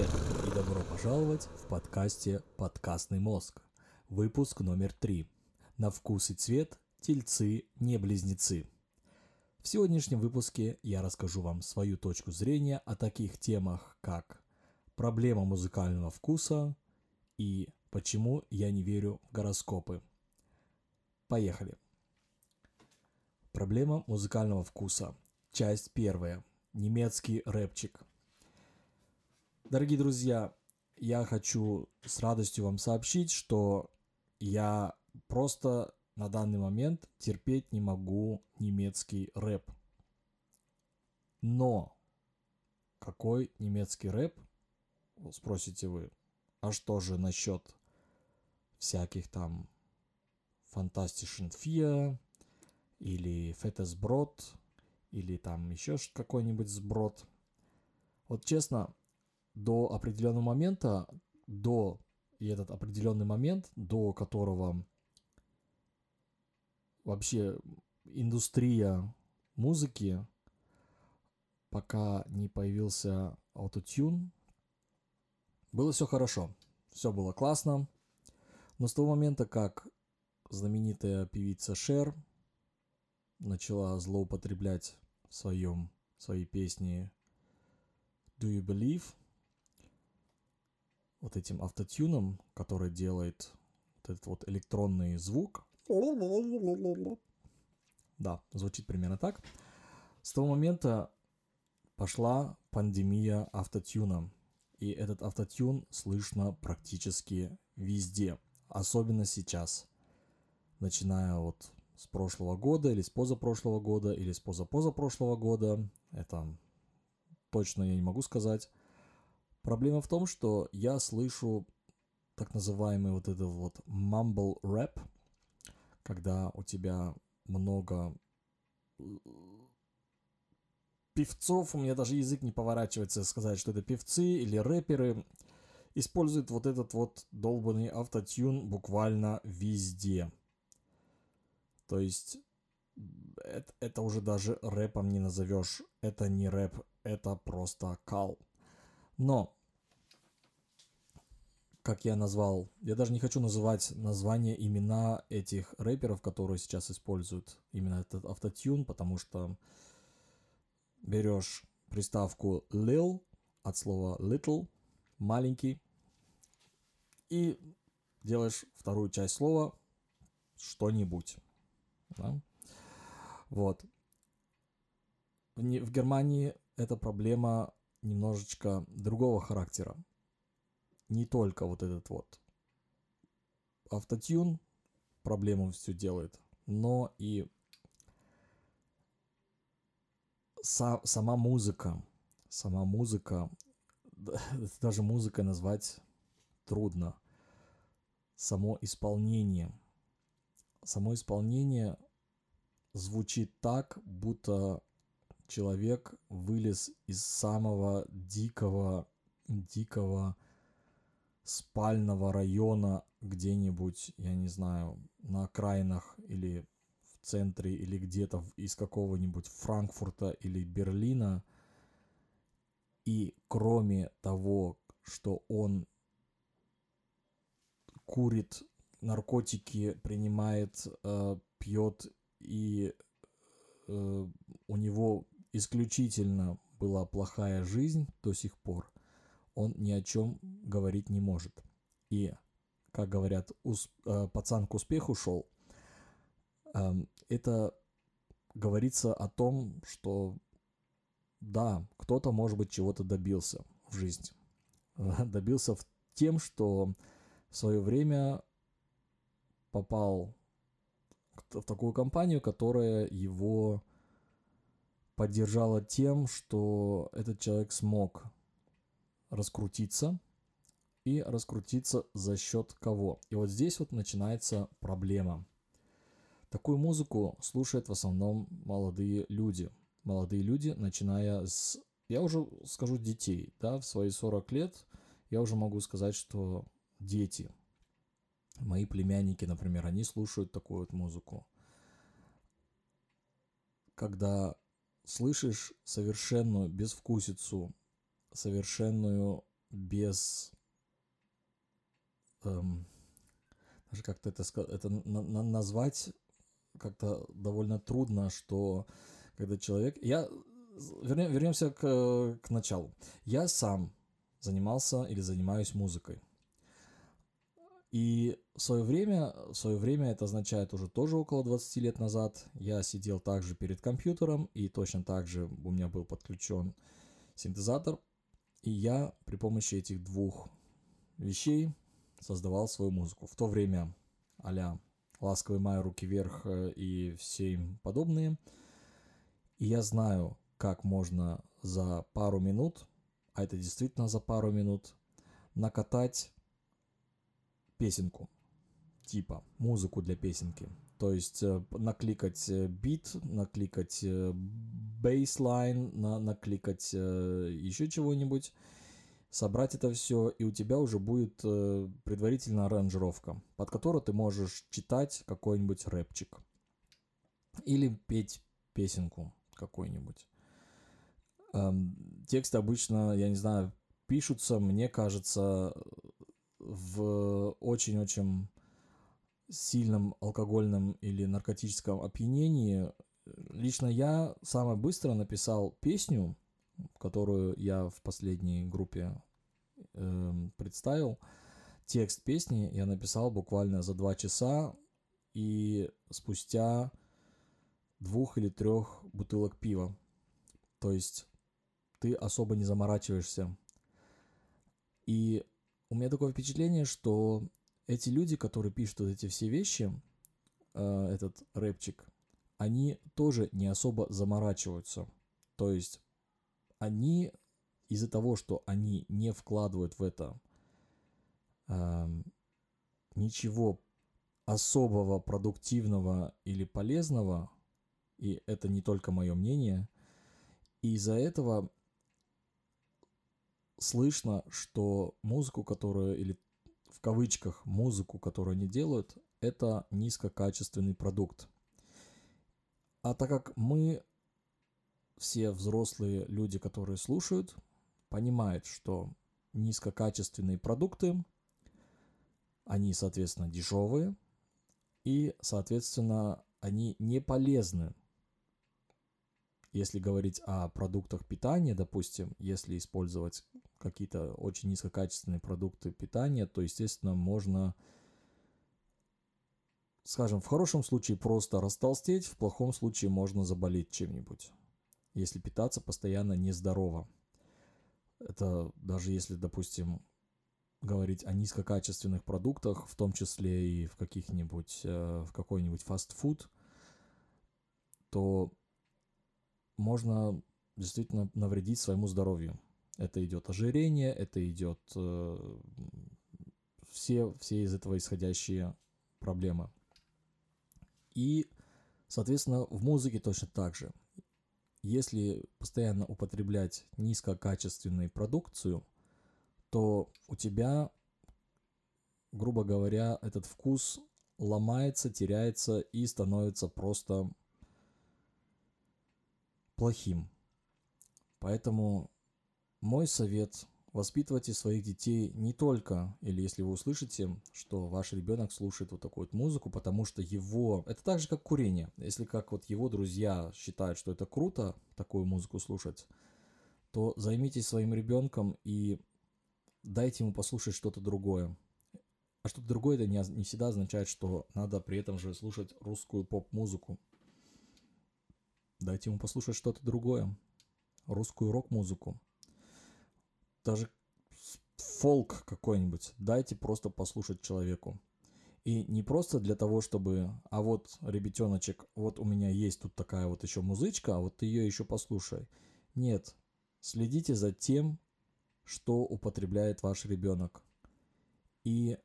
Привет и добро пожаловать в подкасте «Подкастный мозг». Выпуск номер три. На вкус и цвет тельцы не близнецы. В сегодняшнем выпуске я расскажу вам свою точку зрения о таких темах, как проблема музыкального вкуса и почему я не верю в гороскопы. Поехали. Проблема музыкального вкуса. Часть первая. Немецкий рэпчик. Дорогие друзья, я хочу с радостью вам сообщить, что я просто на данный момент терпеть не могу немецкий рэп. Но какой немецкий рэп? Спросите вы. А что же насчет всяких там Fantastischen Vier или Fettes Brot или там еще какой-нибудь сброд. Вот честно, до определенного момента, до и этот определенный момент, до которого вообще индустрия музыки, пока не появился аутотюн, было все хорошо, все было классно, но с того момента, как знаменитая певица Шер начала злоупотреблять в своем, в своей песне Do You Believe, вот этим автотюном, который делает вот этот вот электронный звук. Да, звучит примерно так. С того момента пошла пандемия автотюна. И этот автотюн слышно практически везде. Особенно сейчас. Начиная вот с прошлого года, или с позапрошлого года, или с позапозапрошлого года. Это точно я не могу сказать. Проблема в том, что я слышу так называемый вот этот вот mumble rap, когда у тебя много э, певцов, у меня даже язык не поворачивается сказать, что это певцы или рэперы, используют вот этот вот долбанный автотюн буквально везде. То есть это, это уже даже рэпом не назовешь. Это не рэп, это просто кал. Но, как я назвал, я даже не хочу называть название, имена этих рэперов, которые сейчас используют именно этот автотюн, потому что берешь приставку lil от слова little, маленький, и делаешь вторую часть слова что-нибудь. Да? Вот. В, в Германии эта проблема немножечко другого характера. Не только вот этот вот автотюн проблему все делает, но и са, сама музыка, сама музыка, даже музыкой назвать трудно. Само исполнение – само исполнение звучит так, будто человек вылез из самого дикого, дикого спального района где-нибудь, я не знаю, на окраинах или в центре или где-то из какого-нибудь Франкфурта или Берлина. И кроме того, что он курит наркотики принимает, э, пьет, и э, у него исключительно была плохая жизнь до сих пор, он ни о чем говорить не может. И, как говорят, ус, э, пацан к успеху шел, э, это говорится о том, что да, кто-то, может быть, чего-то добился в жизни. Добился в тем, что в свое время попал в такую компанию, которая его поддержала тем, что этот человек смог раскрутиться и раскрутиться за счет кого. И вот здесь вот начинается проблема. Такую музыку слушают в основном молодые люди. Молодые люди, начиная с, я уже скажу детей, да, в свои 40 лет я уже могу сказать, что дети – Мои племянники, например, они слушают такую вот музыку. Когда слышишь совершенную безвкусицу совершенную без эм, даже как-то это, это на, на, назвать как-то довольно трудно, что когда человек... Я... Вернем, вернемся к, к началу. Я сам занимался или занимаюсь музыкой. И в свое время, в свое время это означает уже тоже около 20 лет назад, я сидел также перед компьютером, и точно так же у меня был подключен синтезатор, и я при помощи этих двух вещей создавал свою музыку. В то время а «Ласковый май», «Руки вверх» и все им подобные. И я знаю, как можно за пару минут, а это действительно за пару минут, накатать песенку, типа музыку для песенки. То есть э, накликать э, бит, накликать бейслайн, на, накликать еще чего-нибудь собрать это все, и у тебя уже будет э, предварительная аранжировка, под которую ты можешь читать какой-нибудь рэпчик. Или петь песенку какой-нибудь. Эм, тексты обычно, я не знаю, пишутся, мне кажется, в очень-очень сильном алкогольном или наркотическом опьянении. Лично я самое быстро написал песню, которую я в последней группе э, представил. Текст песни я написал буквально за два часа и спустя двух или трех бутылок пива. То есть ты особо не заморачиваешься. И у меня такое впечатление, что эти люди, которые пишут вот эти все вещи, э, этот рэпчик, они тоже не особо заморачиваются. То есть они из-за того, что они не вкладывают в это э, ничего особого, продуктивного или полезного, и это не только мое мнение, и из-за этого слышно, что музыку, которую, или в кавычках музыку, которую они делают, это низкокачественный продукт. А так как мы все взрослые люди, которые слушают, понимают, что низкокачественные продукты, они, соответственно, дешевые, и, соответственно, они не полезны. Если говорить о продуктах питания, допустим, если использовать какие-то очень низкокачественные продукты питания, то, естественно, можно, скажем, в хорошем случае просто растолстеть, в плохом случае можно заболеть чем-нибудь если питаться постоянно нездорово. Это даже если, допустим, говорить о низкокачественных продуктах, в том числе и в каких-нибудь, э, в какой-нибудь фастфуд, то можно действительно навредить своему здоровью. Это идет ожирение, это идет э, все, все из этого исходящие проблемы. И, соответственно, в музыке точно так же если постоянно употреблять низкокачественную продукцию, то у тебя, грубо говоря, этот вкус ломается, теряется и становится просто плохим. Поэтому мой совет Воспитывайте своих детей не только, или если вы услышите, что ваш ребенок слушает вот такую вот музыку, потому что его... Это так же, как курение. Если как вот его друзья считают, что это круто, такую музыку слушать, то займитесь своим ребенком и дайте ему послушать что-то другое. А что-то другое это не, не всегда означает, что надо при этом же слушать русскую поп-музыку. Дайте ему послушать что-то другое. Русскую рок-музыку даже фолк какой-нибудь, дайте просто послушать человеку. И не просто для того, чтобы, а вот, ребятеночек, вот у меня есть тут такая вот еще музычка, а вот ты ее еще послушай. Нет, следите за тем, что употребляет ваш ребенок. И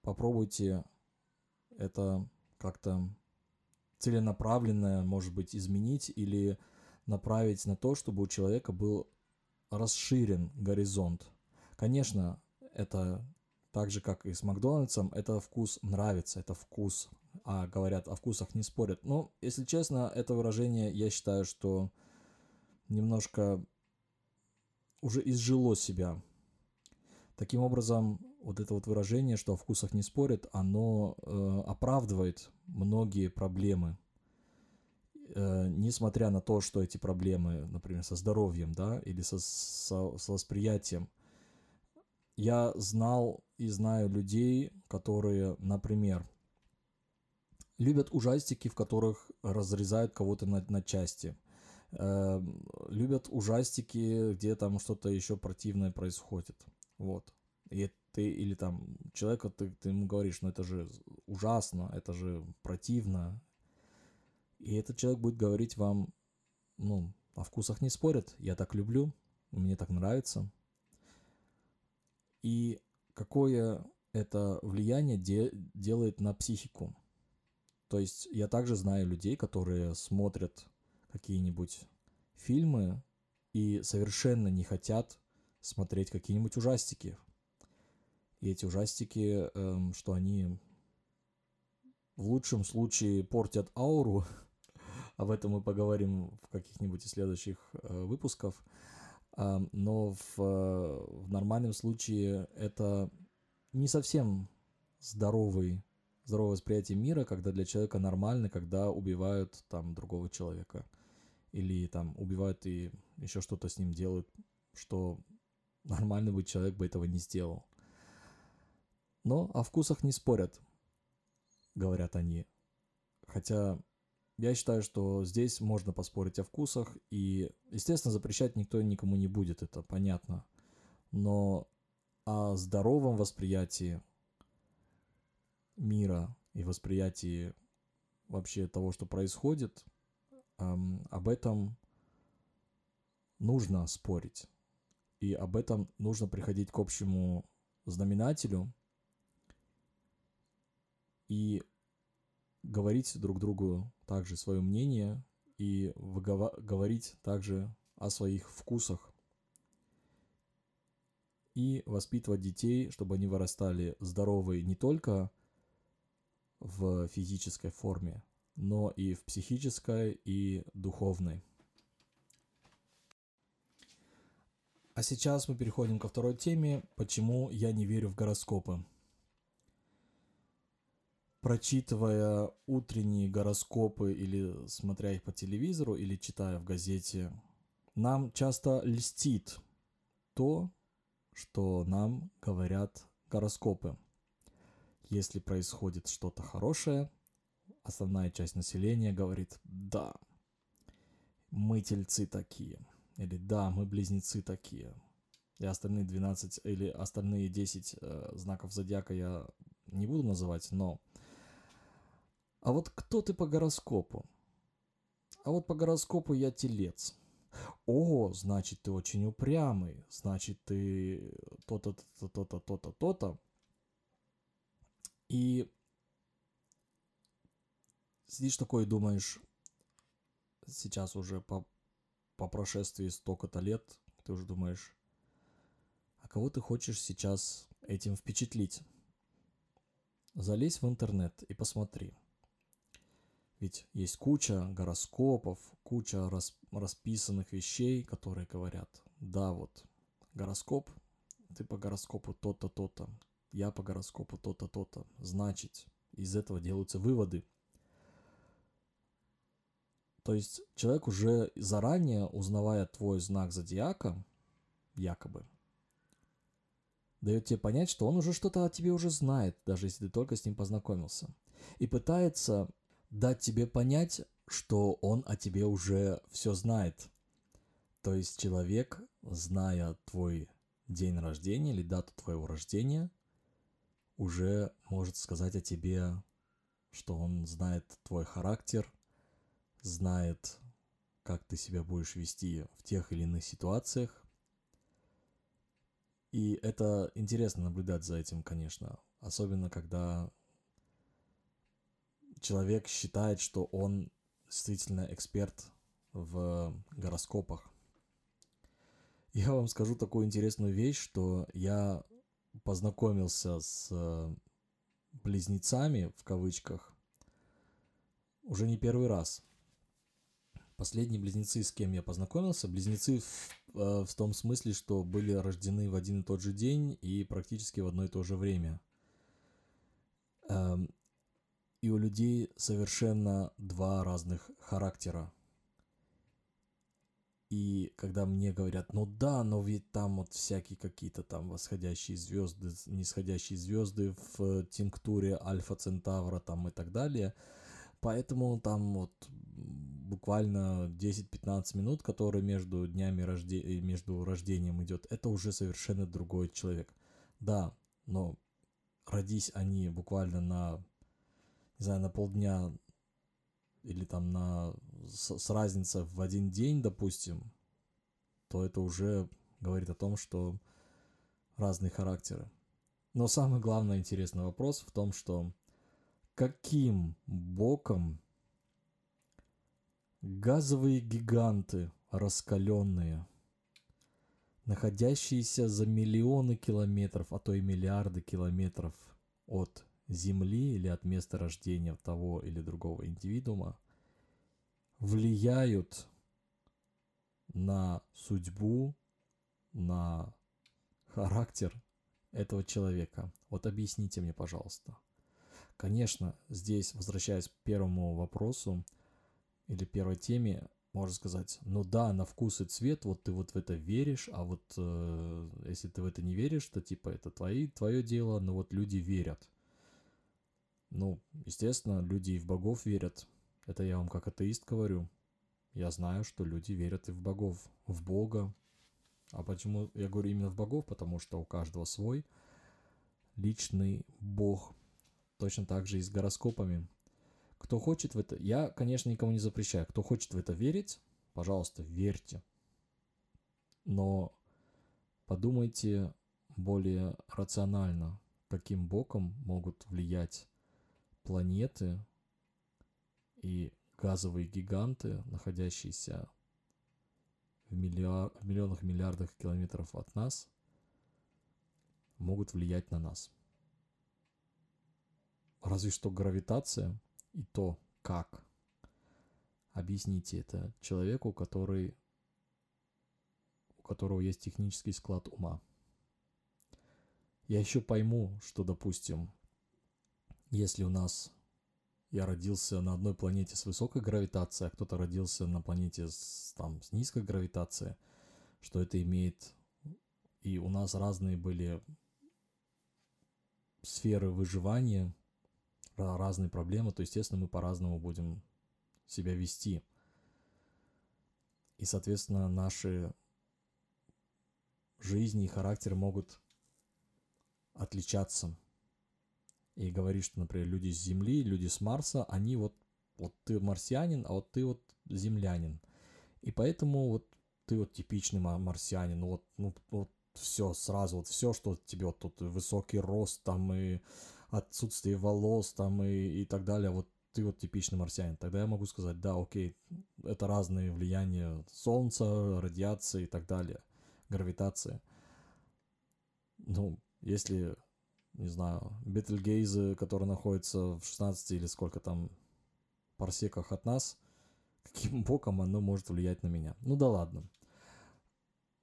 попробуйте это как-то целенаправленно, может быть, изменить или направить на то, чтобы у человека был расширен горизонт. Конечно, это так же, как и с Макдональдсом, это вкус нравится, это вкус. А говорят, о вкусах не спорят. Но, если честно, это выражение, я считаю, что немножко уже изжило себя. Таким образом, вот это вот выражение, что о вкусах не спорят, оно э, оправдывает многие проблемы, несмотря на то, что эти проблемы, например, со здоровьем, да, или со, со, со восприятием. Я знал и знаю людей, которые, например, любят ужастики, в которых разрезают кого-то на, на части. Э, любят ужастики, где там что-то еще противное происходит. Вот. И ты или там человека ты, ты ему говоришь, ну это же ужасно, это же противно. И этот человек будет говорить вам, ну, о вкусах не спорят, я так люблю, мне так нравится. И какое это влияние де- делает на психику. То есть я также знаю людей, которые смотрят какие-нибудь фильмы и совершенно не хотят смотреть какие-нибудь ужастики. И эти ужастики, эм, что они в лучшем случае портят ауру, об этом мы поговорим в каких-нибудь из следующих э, выпусков, э, но в, э, в нормальном случае это не совсем здоровый здоровое восприятие мира, когда для человека нормально, когда убивают там другого человека. Или там убивают и еще что-то с ним делают, что нормальный бы человек бы этого не сделал. Но о вкусах не спорят, говорят они. Хотя я считаю, что здесь можно поспорить о вкусах, и, естественно, запрещать никто никому не будет, это понятно. Но о здоровом восприятии мира и восприятии вообще того, что происходит, эм, об этом нужно спорить. И об этом нужно приходить к общему знаменателю и говорить друг другу также свое мнение и говорить также о своих вкусах и воспитывать детей, чтобы они вырастали здоровые не только в физической форме, но и в психической и духовной. А сейчас мы переходим ко второй теме, почему я не верю в гороскопы. Прочитывая утренние гороскопы или смотря их по телевизору или читая в газете, нам часто льстит то, что нам говорят гороскопы – если происходит что-то хорошее, основная часть населения говорит «да, мы тельцы такие», или «да, мы близнецы такие». И остальные 12 или остальные 10 э, знаков зодиака я не буду называть, но... А вот кто ты по гороскопу? А вот по гороскопу я телец. О, значит, ты очень упрямый, значит, ты то-то, то-то, то-то, то-то. И сидишь такой и думаешь, сейчас уже по, по прошествии столько-то лет, ты уже думаешь, а кого ты хочешь сейчас этим впечатлить? Залезь в интернет и посмотри. Ведь есть куча гороскопов, куча рас, расписанных вещей, которые говорят, да, вот, гороскоп, ты по гороскопу то-то, то-то, я по гороскопу то-то, то-то, значит, из этого делаются выводы. То есть человек уже заранее, узнавая твой знак зодиака, якобы, дает тебе понять, что он уже что-то о тебе уже знает, даже если ты только с ним познакомился. И пытается дать тебе понять, что он о тебе уже все знает. То есть человек, зная твой день рождения или дату твоего рождения, уже может сказать о тебе, что он знает твой характер, знает, как ты себя будешь вести в тех или иных ситуациях. И это интересно наблюдать за этим, конечно. Особенно, когда человек считает, что он действительно эксперт в гороскопах. Я вам скажу такую интересную вещь, что я познакомился с э, близнецами, в кавычках, уже не первый раз. Последние близнецы, с кем я познакомился, близнецы в, э, в том смысле, что были рождены в один и тот же день и практически в одно и то же время. И у людей совершенно два разных характера. И когда мне говорят, ну да, но ведь там вот всякие какие-то там восходящие звезды, нисходящие звезды в тинктуре Альфа Центавра там и так далее. Поэтому там вот буквально 10-15 минут, которые между днями рождения, между рождением идет, это уже совершенно другой человек. Да, но родись они буквально на, не знаю, на полдня или там на с, с разницей в один день, допустим, то это уже говорит о том, что разные характеры. Но самый главный интересный вопрос в том, что каким боком газовые гиганты раскаленные, находящиеся за миллионы километров, а то и миллиарды километров от Земли или от места рождения того или другого индивидуума влияют на судьбу, на характер этого человека. Вот объясните мне, пожалуйста. Конечно, здесь, возвращаясь к первому вопросу или первой теме, можно сказать, ну да, на вкус и цвет, вот ты вот в это веришь, а вот э, если ты в это не веришь, то типа это твои, твое дело, но вот люди верят. Ну, естественно, люди и в богов верят. Это я вам как атеист говорю. Я знаю, что люди верят и в богов, в Бога. А почему я говорю именно в богов? Потому что у каждого свой личный бог. Точно так же и с гороскопами. Кто хочет в это... Я, конечно, никому не запрещаю. Кто хочет в это верить, пожалуйста, верьте. Но подумайте более рационально, каким боком могут влиять планеты и газовые гиганты, находящиеся в, миллиар... в миллионах миллиардах километров от нас, могут влиять на нас. Разве что гравитация и то, как. Объясните это человеку, который, у которого есть технический склад ума. Я еще пойму, что, допустим, если у нас я родился на одной планете с высокой гравитацией, а кто-то родился на планете с, там, с низкой гравитацией, что это имеет... И у нас разные были сферы выживания, разные проблемы, то, естественно, мы по-разному будем себя вести. И, соответственно, наши жизни и характеры могут отличаться и говорит, что, например, люди с Земли, люди с Марса, они вот, вот ты марсианин, а вот ты вот землянин. И поэтому вот ты вот типичный марсианин, ну вот, ну, вот все сразу, вот все, что тебе вот тут высокий рост там и отсутствие волос там и, и так далее, вот ты вот типичный марсианин. Тогда я могу сказать, да, окей, это разные влияния Солнца, радиации и так далее, гравитация. Ну, если не знаю, Бетельгейзы, который находится в 16 или сколько там парсеках от нас, каким боком оно может влиять на меня. Ну да ладно.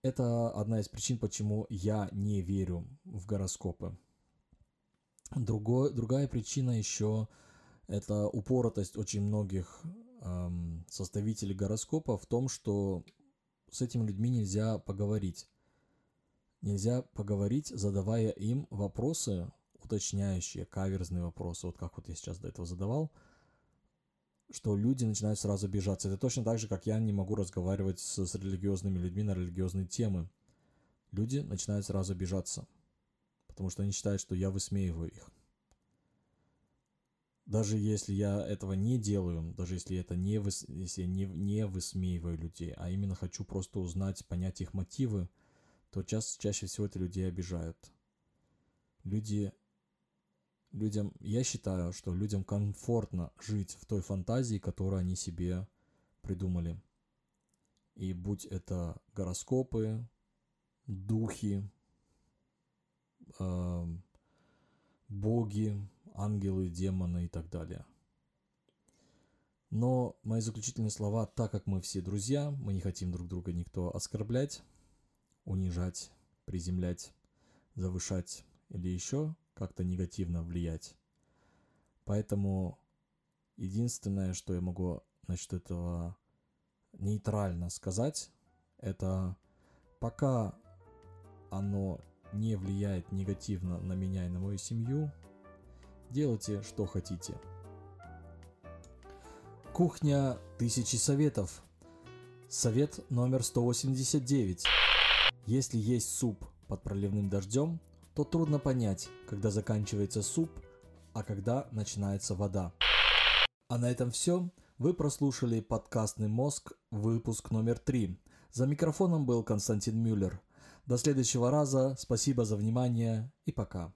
Это одна из причин, почему я не верю в гороскопы. Другой, другая причина еще это упоротость очень многих эм, составителей гороскопа в том, что с этими людьми нельзя поговорить нельзя поговорить, задавая им вопросы, уточняющие, каверзные вопросы, вот как вот я сейчас до этого задавал, что люди начинают сразу обижаться. Это точно так же, как я не могу разговаривать с, с религиозными людьми на религиозные темы. Люди начинают сразу обижаться, потому что они считают, что я высмеиваю их. Даже если я этого не делаю, даже если это не, если я не, не высмеиваю людей, а именно хочу просто узнать, понять их мотивы, то ча чаще всего это людей обижают. Люди, людям, я считаю, что людям комфортно жить в той фантазии, которую они себе придумали. И будь это гороскопы, духи, э, боги, ангелы, демоны и так далее. Но мои заключительные слова, так как мы все друзья, мы не хотим друг друга никто оскорблять, унижать, приземлять, завышать или еще как-то негативно влиять. Поэтому единственное, что я могу насчет этого нейтрально сказать, это пока оно не влияет негативно на меня и на мою семью, делайте, что хотите. Кухня тысячи советов. Совет номер 189. Если есть суп под проливным дождем, то трудно понять, когда заканчивается суп, а когда начинается вода. А на этом все. Вы прослушали подкастный мозг, выпуск номер 3. За микрофоном был Константин Мюллер. До следующего раза, спасибо за внимание и пока.